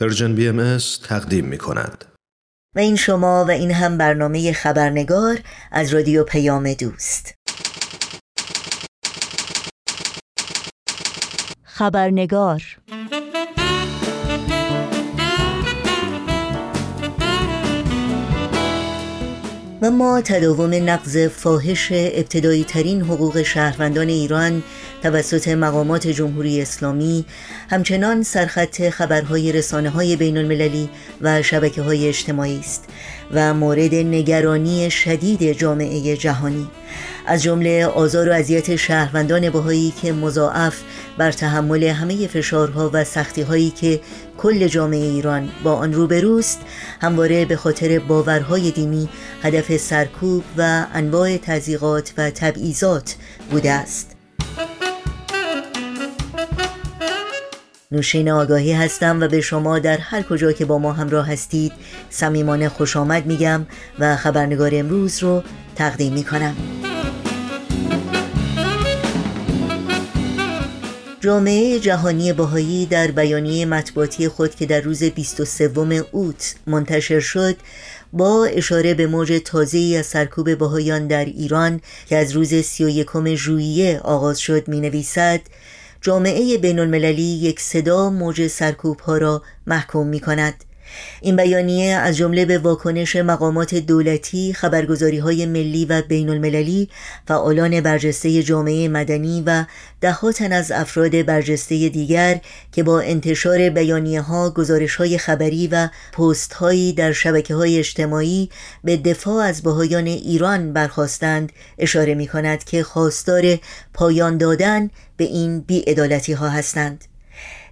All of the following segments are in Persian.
Persian BM تقدیم می کند. و این شما و این هم برنامه خبرنگار از رادیو پیام دوست خبرنگار و ما تداوم نقض فاحش ابتدایی ترین حقوق شهروندان ایران توسط مقامات جمهوری اسلامی همچنان سرخط خبرهای رسانه های بین المللی و شبکه های اجتماعی است و مورد نگرانی شدید جامعه جهانی. از جمله آزار و اذیت شهروندان بهایی که مضاعف بر تحمل همه فشارها و سختیهایی که کل جامعه ایران با آن روبروست همواره به خاطر باورهای دینی هدف سرکوب و انواع تزیقات و تبعیضات بوده است. نوشین آگاهی هستم و به شما در هر کجا که با ما همراه هستید صمیمانه خوش آمد میگم و خبرنگار امروز رو تقدیم می‌کنم. جامعه جهانی باهایی در بیانیه مطبوعاتی خود که در روز 23 اوت منتشر شد با اشاره به موج تازه‌ای از سرکوب باهایان در ایران که از روز 31 ژوئیه آغاز شد می نویسد جامعه بین المللی یک صدا موج سرکوب ها را محکوم می کند این بیانیه از جمله به واکنش مقامات دولتی، خبرگزاری های ملی و بین المللی، فعالان برجسته جامعه مدنی و دهاتن از افراد برجسته دیگر که با انتشار بیانیه ها، گزارش های خبری و پست هایی در شبکه های اجتماعی به دفاع از بهایان ایران برخواستند اشاره می کند که خواستار پایان دادن به این بیعدالتی ها هستند.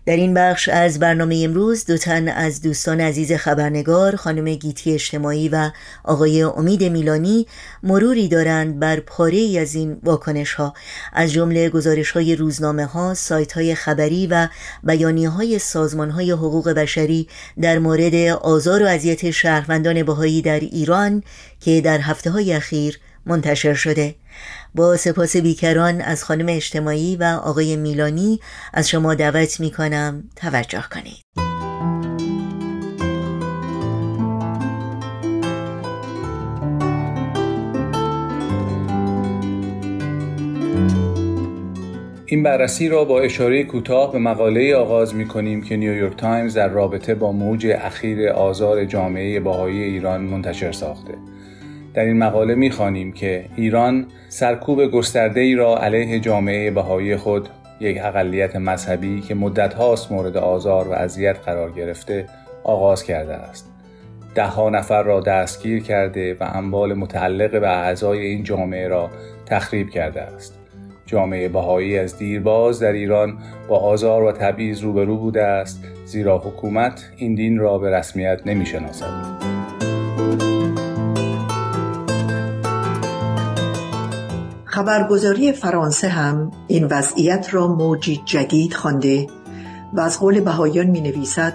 در این بخش از برنامه امروز دو تن از دوستان عزیز خبرنگار خانم گیتی اجتماعی و آقای امید میلانی مروری دارند بر پاره ای از این واکنش ها از جمله گزارش های روزنامه ها سایت های خبری و بیانی های سازمان های حقوق بشری در مورد آزار و اذیت شهروندان بهایی در ایران که در هفته های اخیر منتشر شده. با سپاس بیکران از خانم اجتماعی و آقای میلانی از شما دعوت می کنم توجه کنید. این بررسی را با اشاره کوتاه به مقاله آغاز می کنیم که نیویورک تایمز در رابطه با موج اخیر آزار جامعه باهایی ایران منتشر ساخته. در این مقاله می‌خوانیم که ایران سرکوب گسترده ای را علیه جامعه بهایی خود یک اقلیت مذهبی که مدت هاست مورد آزار و اذیت قرار گرفته آغاز کرده است. ده نفر را دستگیر کرده و اموال متعلق به اعضای این جامعه را تخریب کرده است. جامعه بهایی از دیرباز در ایران با آزار و تبعیض روبرو بوده است زیرا حکومت این دین را به رسمیت نمی‌شناسد. خبرگزاری فرانسه هم این وضعیت را موجی جدید خوانده و از قول بهایان می نویسد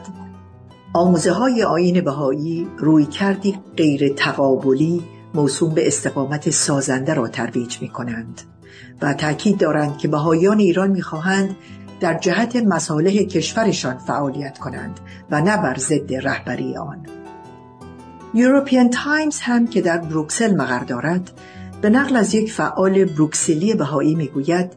آموزه های آین بهایی روی کردی غیر تقابلی موسوم به استقامت سازنده را ترویج می کنند و تاکید دارند که بهایان ایران می خواهند در جهت مصالح کشورشان فعالیت کنند و نه بر ضد رهبری آن. European Times هم که در بروکسل مقر دارد به نقل از یک فعال بروکسلی بهایی می‌گوید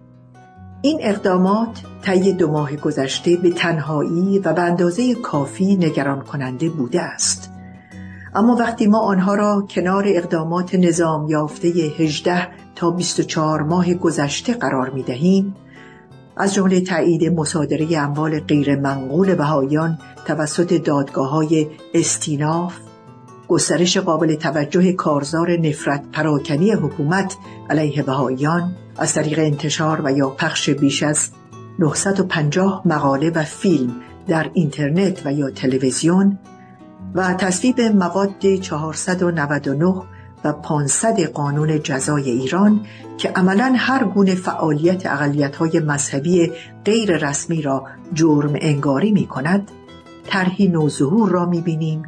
این اقدامات طی دو ماه گذشته به تنهایی و به اندازه کافی نگران کننده بوده است. اما وقتی ما آنها را کنار اقدامات نظام یافته 18 تا 24 ماه گذشته قرار می دهیم از جمله تایید مصادره اموال غیر منقول بهایان توسط دادگاه های استیناف گسترش قابل توجه کارزار نفرت پراکنی حکومت علیه بهاییان از طریق انتشار و یا پخش بیش از 950 مقاله و فیلم در اینترنت و یا تلویزیون و تصویب مواد 499 و 500 قانون جزای ایران که عملا هر گونه فعالیت های مذهبی غیر رسمی را جرم انگاری می کند طرحی نوظهور را می بینیم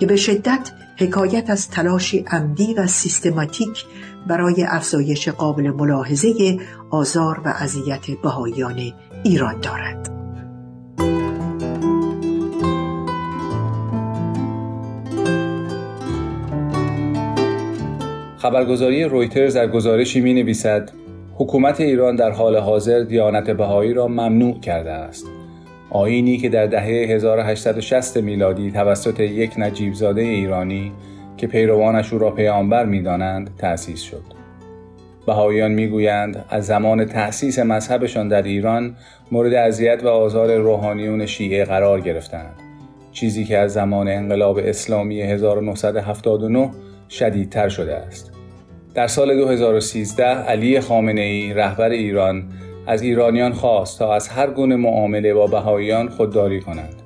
که به شدت حکایت از تلاش عمدی و سیستماتیک برای افزایش قابل ملاحظه آزار و اذیت بهاییان ایران دارد. خبرگزاری رویترز در گزارشی می نویسد حکومت ایران در حال حاضر دیانت بهایی را ممنوع کرده است. آینی که در دهه 1860 میلادی توسط یک نجیب زاده ایرانی که پیروانش او را پیامبر می‌دانند تأسیس شد. بهاییان می‌گویند از زمان تأسیس مذهبشان در ایران مورد اذیت و آزار روحانیون شیعه قرار گرفتند. چیزی که از زمان انقلاب اسلامی 1979 شدیدتر شده است. در سال 2013 علی خامنه ای رهبر ایران از ایرانیان خواست تا از هر گونه معامله با بهاییان خودداری کنند.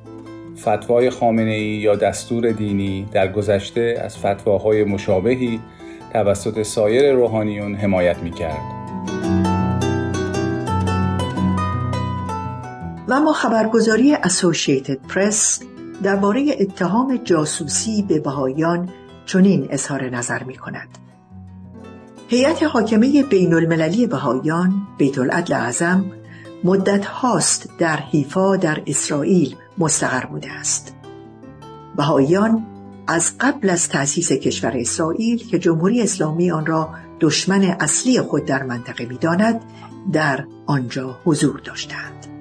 فتوای خامنه ای یا دستور دینی در گذشته از فتواهای مشابهی توسط سایر روحانیون حمایت می کرد. و اما خبرگزاری اسوشیتد پرس درباره اتهام جاسوسی به بهاییان چنین اظهار نظر می کند. هیئت حاکمه بین المللی بهاییان بیت العدل اعظم مدت هاست در حیفا در اسرائیل مستقر بوده است. بهاییان از قبل از تأسیس کشور اسرائیل که جمهوری اسلامی آن را دشمن اصلی خود در منطقه می‌داند در آنجا حضور داشتند.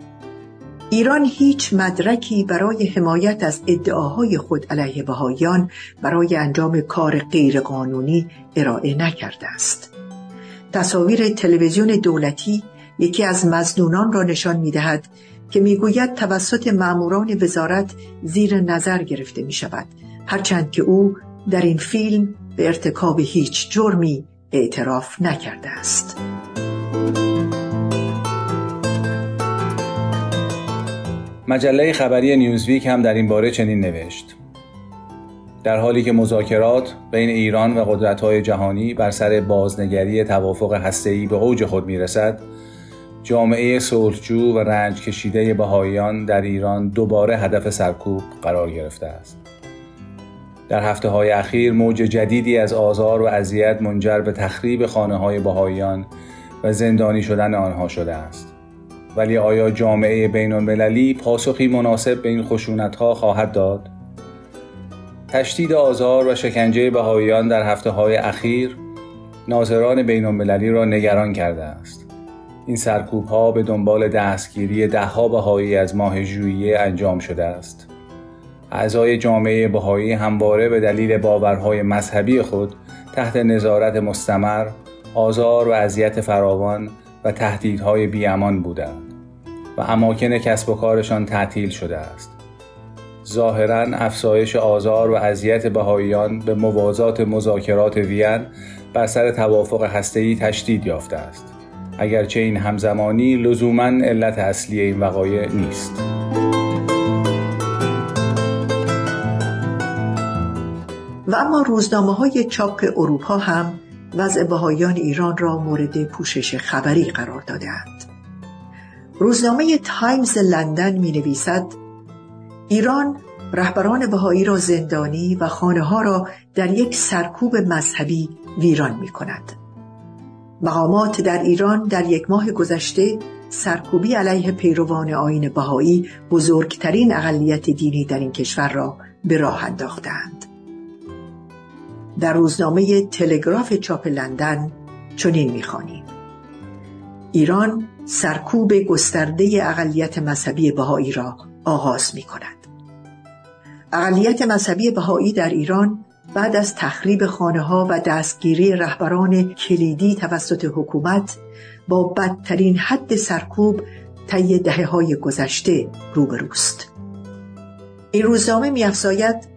ایران هیچ مدرکی برای حمایت از ادعاهای خود علیه بهاییان برای انجام کار غیرقانونی ارائه نکرده است. تصاویر تلویزیون دولتی یکی از مزنونان را نشان می دهد که می‌گوید توسط ماموران وزارت زیر نظر گرفته می شود هرچند که او در این فیلم به ارتکاب هیچ جرمی اعتراف نکرده است. مجله خبری نیوزویک هم در این باره چنین نوشت. در حالی که مذاکرات بین ایران و قدرت‌های جهانی بر سر بازنگری توافق هسته‌ای به اوج خود می‌رسد جامعه صلحجو و رنج کشیده بهاییان در ایران دوباره هدف سرکوب قرار گرفته است. در هفته های اخیر موج جدیدی از آزار و اذیت منجر به تخریب خانه های و زندانی شدن آنها شده است. ولی آیا جامعه بین المللی پاسخی مناسب به این خشونت ها خواهد داد؟ تشدید آزار و شکنجه بهاییان در هفته های اخیر ناظران بین المللی را نگران کرده است. این سرکوب ها به دنبال دستگیری دهها بهایی از ماه ژوئیه انجام شده است. اعضای جامعه بهایی همواره به دلیل باورهای مذهبی خود تحت نظارت مستمر، آزار و اذیت فراوان و تهدیدهای بیامان بودند و اماکن کسب و کارشان تعطیل شده است. ظاهرا افزایش آزار و اذیت بهاییان به موازات مذاکرات وین بر سر توافق هسته‌ای تشدید یافته است اگرچه این همزمانی لزوما علت اصلی این وقایع نیست و اما روزنامه های چاپ اروپا هم وضع بهایان ایران را مورد پوشش خبری قرار دادهاند. روزنامه تایمز لندن می نویسد ایران رهبران بهایی را زندانی و خانه ها را در یک سرکوب مذهبی ویران می کند. مقامات در ایران در یک ماه گذشته سرکوبی علیه پیروان آین بهایی بزرگترین اقلیت دینی در این کشور را به راه انداختند. در روزنامه تلگراف چاپ لندن چنین می‌خوانیم ایران سرکوب گسترده اقلیت مذهبی بهایی را آغاز می کند. اقلیت مذهبی بهایی در ایران بعد از تخریب خانه ها و دستگیری رهبران کلیدی توسط حکومت با بدترین حد سرکوب طی دهه های گذشته روبروست. این روزنامه میافزاید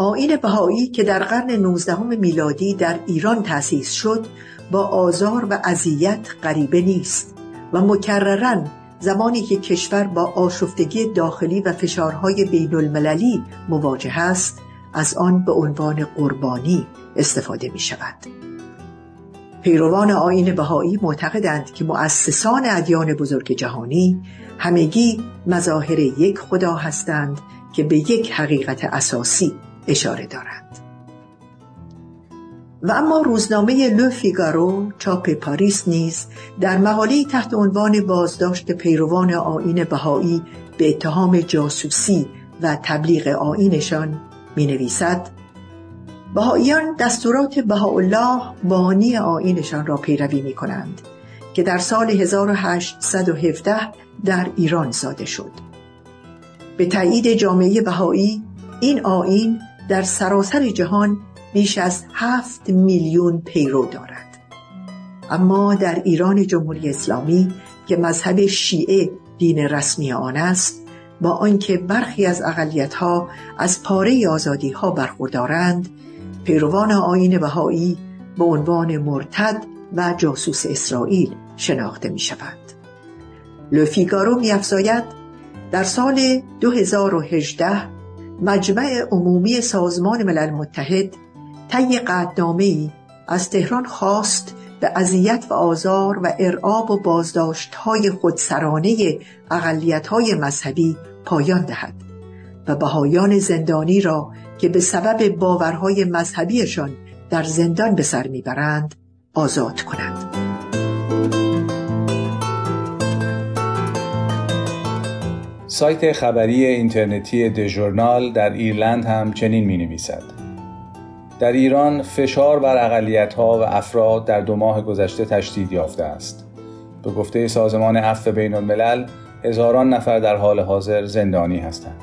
آین بهایی که در قرن 19 میلادی در ایران تأسیس شد با آزار و اذیت غریبه نیست و مکررن زمانی که کشور با آشفتگی داخلی و فشارهای بین المللی مواجه است از آن به عنوان قربانی استفاده می شود. پیروان آین بهایی معتقدند که مؤسسان ادیان بزرگ جهانی همگی مظاهر یک خدا هستند که به یک حقیقت اساسی اشاره دارند. و اما روزنامه لو فیگارو چاپ پاریس نیز در مقاله تحت عنوان بازداشت پیروان آین بهایی به اتهام جاسوسی و تبلیغ آینشان می نویسد بهاییان دستورات بهاءالله بانی آینشان را پیروی می کنند که در سال 1817 در ایران زاده شد به تایید جامعه بهایی این آین در سراسر جهان بیش از هفت میلیون پیرو دارد اما در ایران جمهوری اسلامی که مذهب شیعه دین رسمی آن است با آنکه برخی از ها از پاره آزادی ها برخوردارند پیروان آین بهایی به عنوان مرتد و جاسوس اسرائیل شناخته می شود. لوفیگارو می در سال 2018 مجمع عمومی سازمان ملل متحد طی قدنامه از تهران خواست به اذیت و آزار و ارعاب و بازداشت های خودسرانه اقلیت های مذهبی پایان دهد و بهایان زندانی را که به سبب باورهای مذهبیشان در زندان به سر می‌برند آزاد کنند. سایت خبری اینترنتی دژورنال در ایرلند هم چنین می نویسد. در ایران فشار بر اقلیت ها و افراد در دو ماه گذشته تشدید یافته است. به گفته سازمان عفو بین الملل هزاران نفر در حال حاضر زندانی هستند.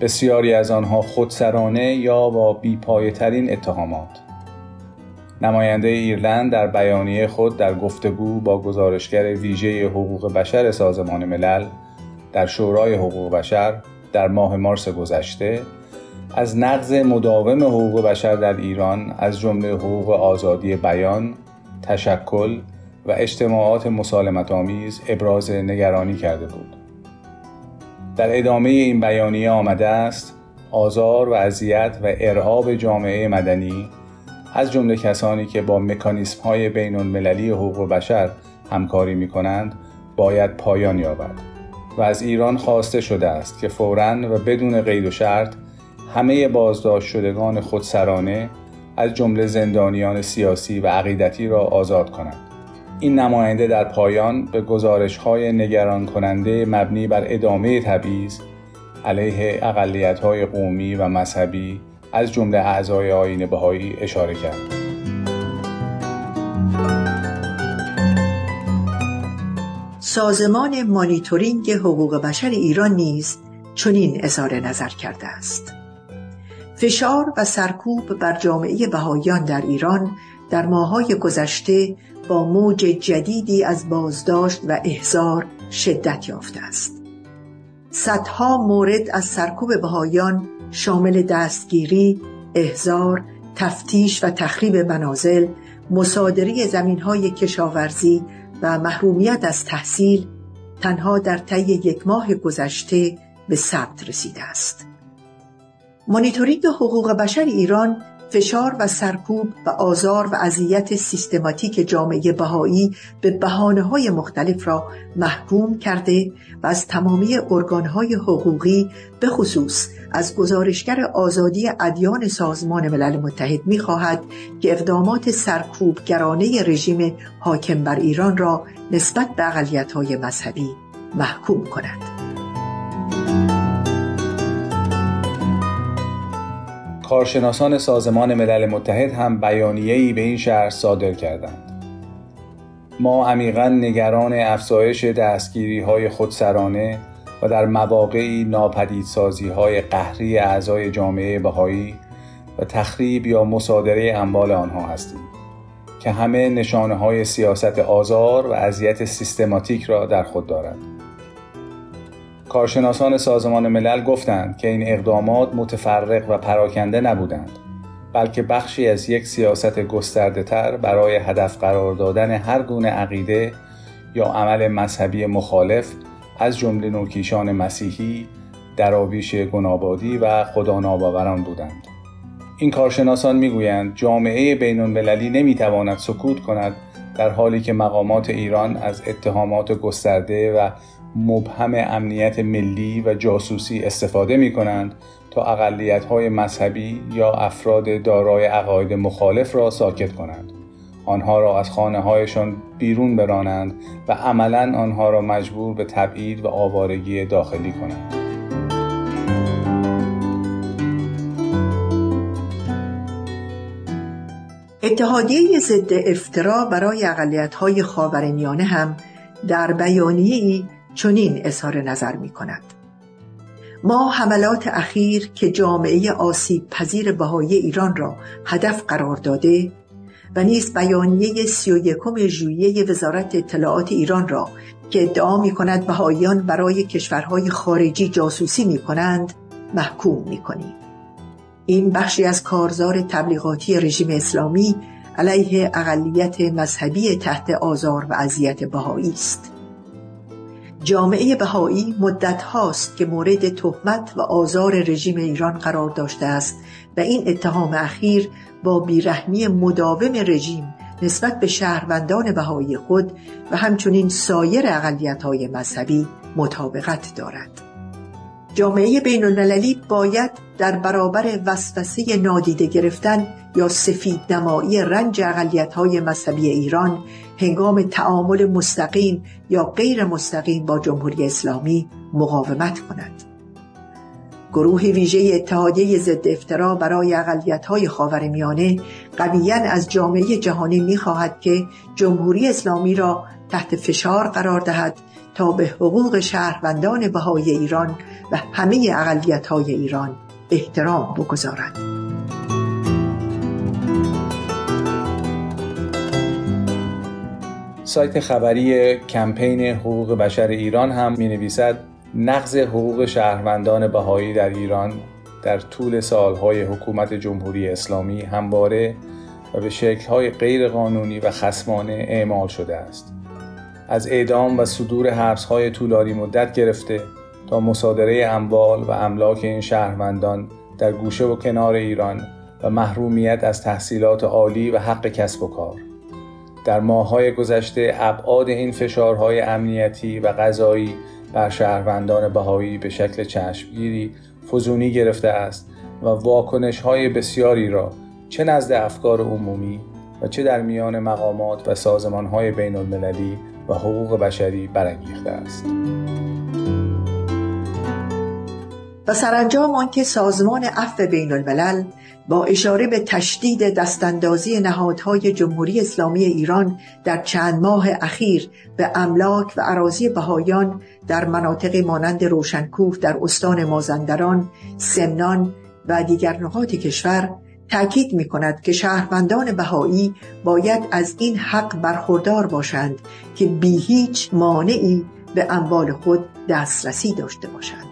بسیاری از آنها خودسرانه یا با بیپایترین اتهامات. نماینده ایرلند در بیانیه خود در گفتگو با گزارشگر ویژه حقوق بشر سازمان ملل در شورای حقوق بشر در ماه مارس گذشته از نقض مداوم حقوق بشر در ایران از جمله حقوق آزادی بیان، تشکل و اجتماعات مسالمت آمیز ابراز نگرانی کرده بود. در ادامه این بیانیه آمده است آزار و اذیت و ارعاب جامعه مدنی از جمله کسانی که با مکانیسم های بین المللی حقوق بشر همکاری می کنند باید پایان یابد و از ایران خواسته شده است که فوراً و بدون قید و شرط همه بازداشت شدگان خودسرانه از جمله زندانیان سیاسی و عقیدتی را آزاد کنند. این نماینده در پایان به گزارش های نگران کننده مبنی بر ادامه تبعیض علیه اقلیت های قومی و مذهبی از جمله اعضای آین بهایی اشاره کرد. سازمان مانیتورینگ حقوق بشر ایران نیز چنین اظهار نظر کرده است. فشار و سرکوب بر جامعه بهایان در ایران در ماهای گذشته با موج جدیدی از بازداشت و احضار شدت یافته است صدها مورد از سرکوب بهایان شامل دستگیری، احضار، تفتیش و تخریب منازل، مصادره زمینهای کشاورزی و محرومیت از تحصیل تنها در طی یک ماه گذشته به ثبت رسیده است. مانیتورینگ حقوق بشر ایران فشار و سرکوب و آزار و اذیت سیستماتیک جامعه بهایی به بحانه های مختلف را محکوم کرده و از تمامی ارگانهای حقوقی به خصوص از گزارشگر آزادی ادیان سازمان ملل متحد می خواهد که اقدامات سرکوبگرانه رژیم حاکم بر ایران را نسبت به اقلیت های مذهبی محکوم کند. کارشناسان سازمان ملل متحد هم بیانیه‌ای به این شهر صادر کردند. ما عمیقا نگران افزایش دستگیری های خودسرانه و در مواقعی ناپدیدسازی های قهری اعضای جامعه بهایی و تخریب یا مصادره اموال آنها هستیم که همه نشانه های سیاست آزار و اذیت سیستماتیک را در خود دارد. کارشناسان سازمان ملل گفتند که این اقدامات متفرق و پراکنده نبودند بلکه بخشی از یک سیاست گسترده تر برای هدف قرار دادن هر گونه عقیده یا عمل مذهبی مخالف از جمله نوکیشان مسیحی، دراویش گنابادی و خدا ناباوران بودند. این کارشناسان می‌گویند جامعه بین المللی نمی‌تواند سکوت کند در حالی که مقامات ایران از اتهامات گسترده و مبهم امنیت ملی و جاسوسی استفاده می کنند تا اقلیت های مذهبی یا افراد دارای عقاید مخالف را ساکت کنند. آنها را از خانه هایشان بیرون برانند و عملا آنها را مجبور به تبعید و آوارگی داخلی کنند. اتحادیه ضد افترا برای اقلیت های خاورمیانه هم در بیانیه ای چنین اظهار نظر می کند. ما حملات اخیر که جامعه آسیب پذیر بهایی ایران را هدف قرار داده و نیز بیانیه سی و یکم ژوئیه وزارت اطلاعات ایران را که ادعا می کند بهاییان برای کشورهای خارجی جاسوسی می کنند محکوم می کنیم. این بخشی از کارزار تبلیغاتی رژیم اسلامی علیه اقلیت مذهبی تحت آزار و اذیت بهایی است. جامعه بهایی مدت هاست که مورد تهمت و آزار رژیم ایران قرار داشته است و این اتهام اخیر با بیرحمی مداوم رژیم نسبت به شهروندان بهایی خود و همچنین سایر اقلیت های مذهبی مطابقت دارد. جامعه بین المللی باید در برابر وسوسه نادیده گرفتن یا سفید نمایی رنج اقلیت های مذهبی ایران هنگام تعامل مستقیم یا غیر مستقیم با جمهوری اسلامی مقاومت کند. گروه ویژه اتحادیه ضد افترا برای اقلیت های خاورمیانه قویا از جامعه جهانی می‌خواهد که جمهوری اسلامی را تحت فشار قرار دهد تا به حقوق شهروندان بهای ایران و همه اقلیت های ایران احترام بگذارد. سایت خبری کمپین حقوق بشر ایران هم می نویسد نقض حقوق شهروندان بهایی در ایران در طول سالهای حکومت جمهوری اسلامی همواره و به شکلهای غیر قانونی و خسمانه اعمال شده است. از اعدام و صدور حبسهای طولانی مدت گرفته تا مصادره اموال و املاک این شهروندان در گوشه و کنار ایران و محرومیت از تحصیلات عالی و حق کسب و کار. در ماههای گذشته ابعاد این فشارهای امنیتی و غذایی بر شهروندان بهایی به شکل چشمگیری فزونی گرفته است و واکنش های بسیاری را چه نزد افکار عمومی و چه در میان مقامات و سازمان های بین المللی و حقوق بشری برانگیخته است. و سرانجام آنکه سازمان عفو بین الملل با اشاره به تشدید دستاندازی نهادهای جمهوری اسلامی ایران در چند ماه اخیر به املاک و عراضی بهایان در مناطق مانند روشنکوه در استان مازندران، سمنان و دیگر نقاط کشور تأکید می کند که شهروندان بهایی باید از این حق برخوردار باشند که بی هیچ مانعی به اموال خود دسترسی داشته باشند.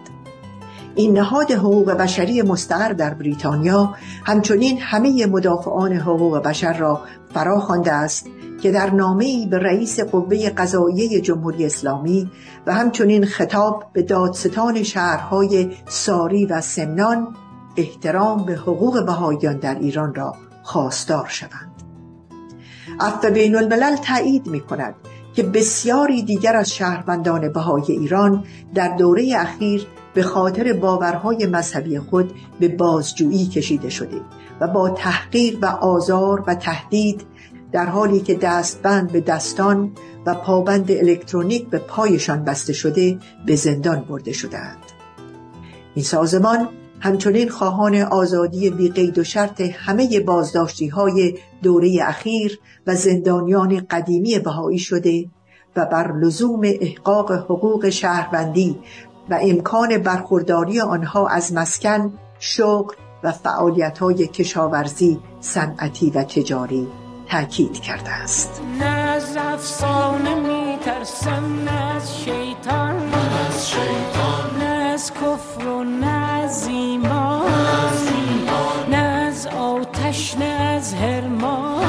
این نهاد حقوق بشری مستقر در بریتانیا همچنین همه مدافعان حقوق بشر را فرا خوانده است که در نامه‌ای به رئیس قوه قضاییه جمهوری اسلامی و همچنین خطاب به دادستان شهرهای ساری و سمنان احترام به حقوق بهاییان در ایران را خواستار شوند. عفو بین الملل تایید می کند که بسیاری دیگر از شهروندان بهای ایران در دوره اخیر به خاطر باورهای مذهبی خود به بازجویی کشیده شده و با تحقیر و آزار و تهدید در حالی که دستبند به دستان و پابند الکترونیک به پایشان بسته شده به زندان برده شدهاند. این سازمان همچنین خواهان آزادی بی قید و شرط همه بازداشتی های دوره اخیر و زندانیان قدیمی بهایی شده و بر لزوم احقاق حقوق شهروندی و امکان برخورداری آنها از مسکن، شغل و فعالیت های کشاورزی، صنعتی و تجاری تاکید کرده است. نه از افسانه می ترسم نه از شیطان نه از شیطان از کفر و نه از ایمان. نه از آتش نه از هرمان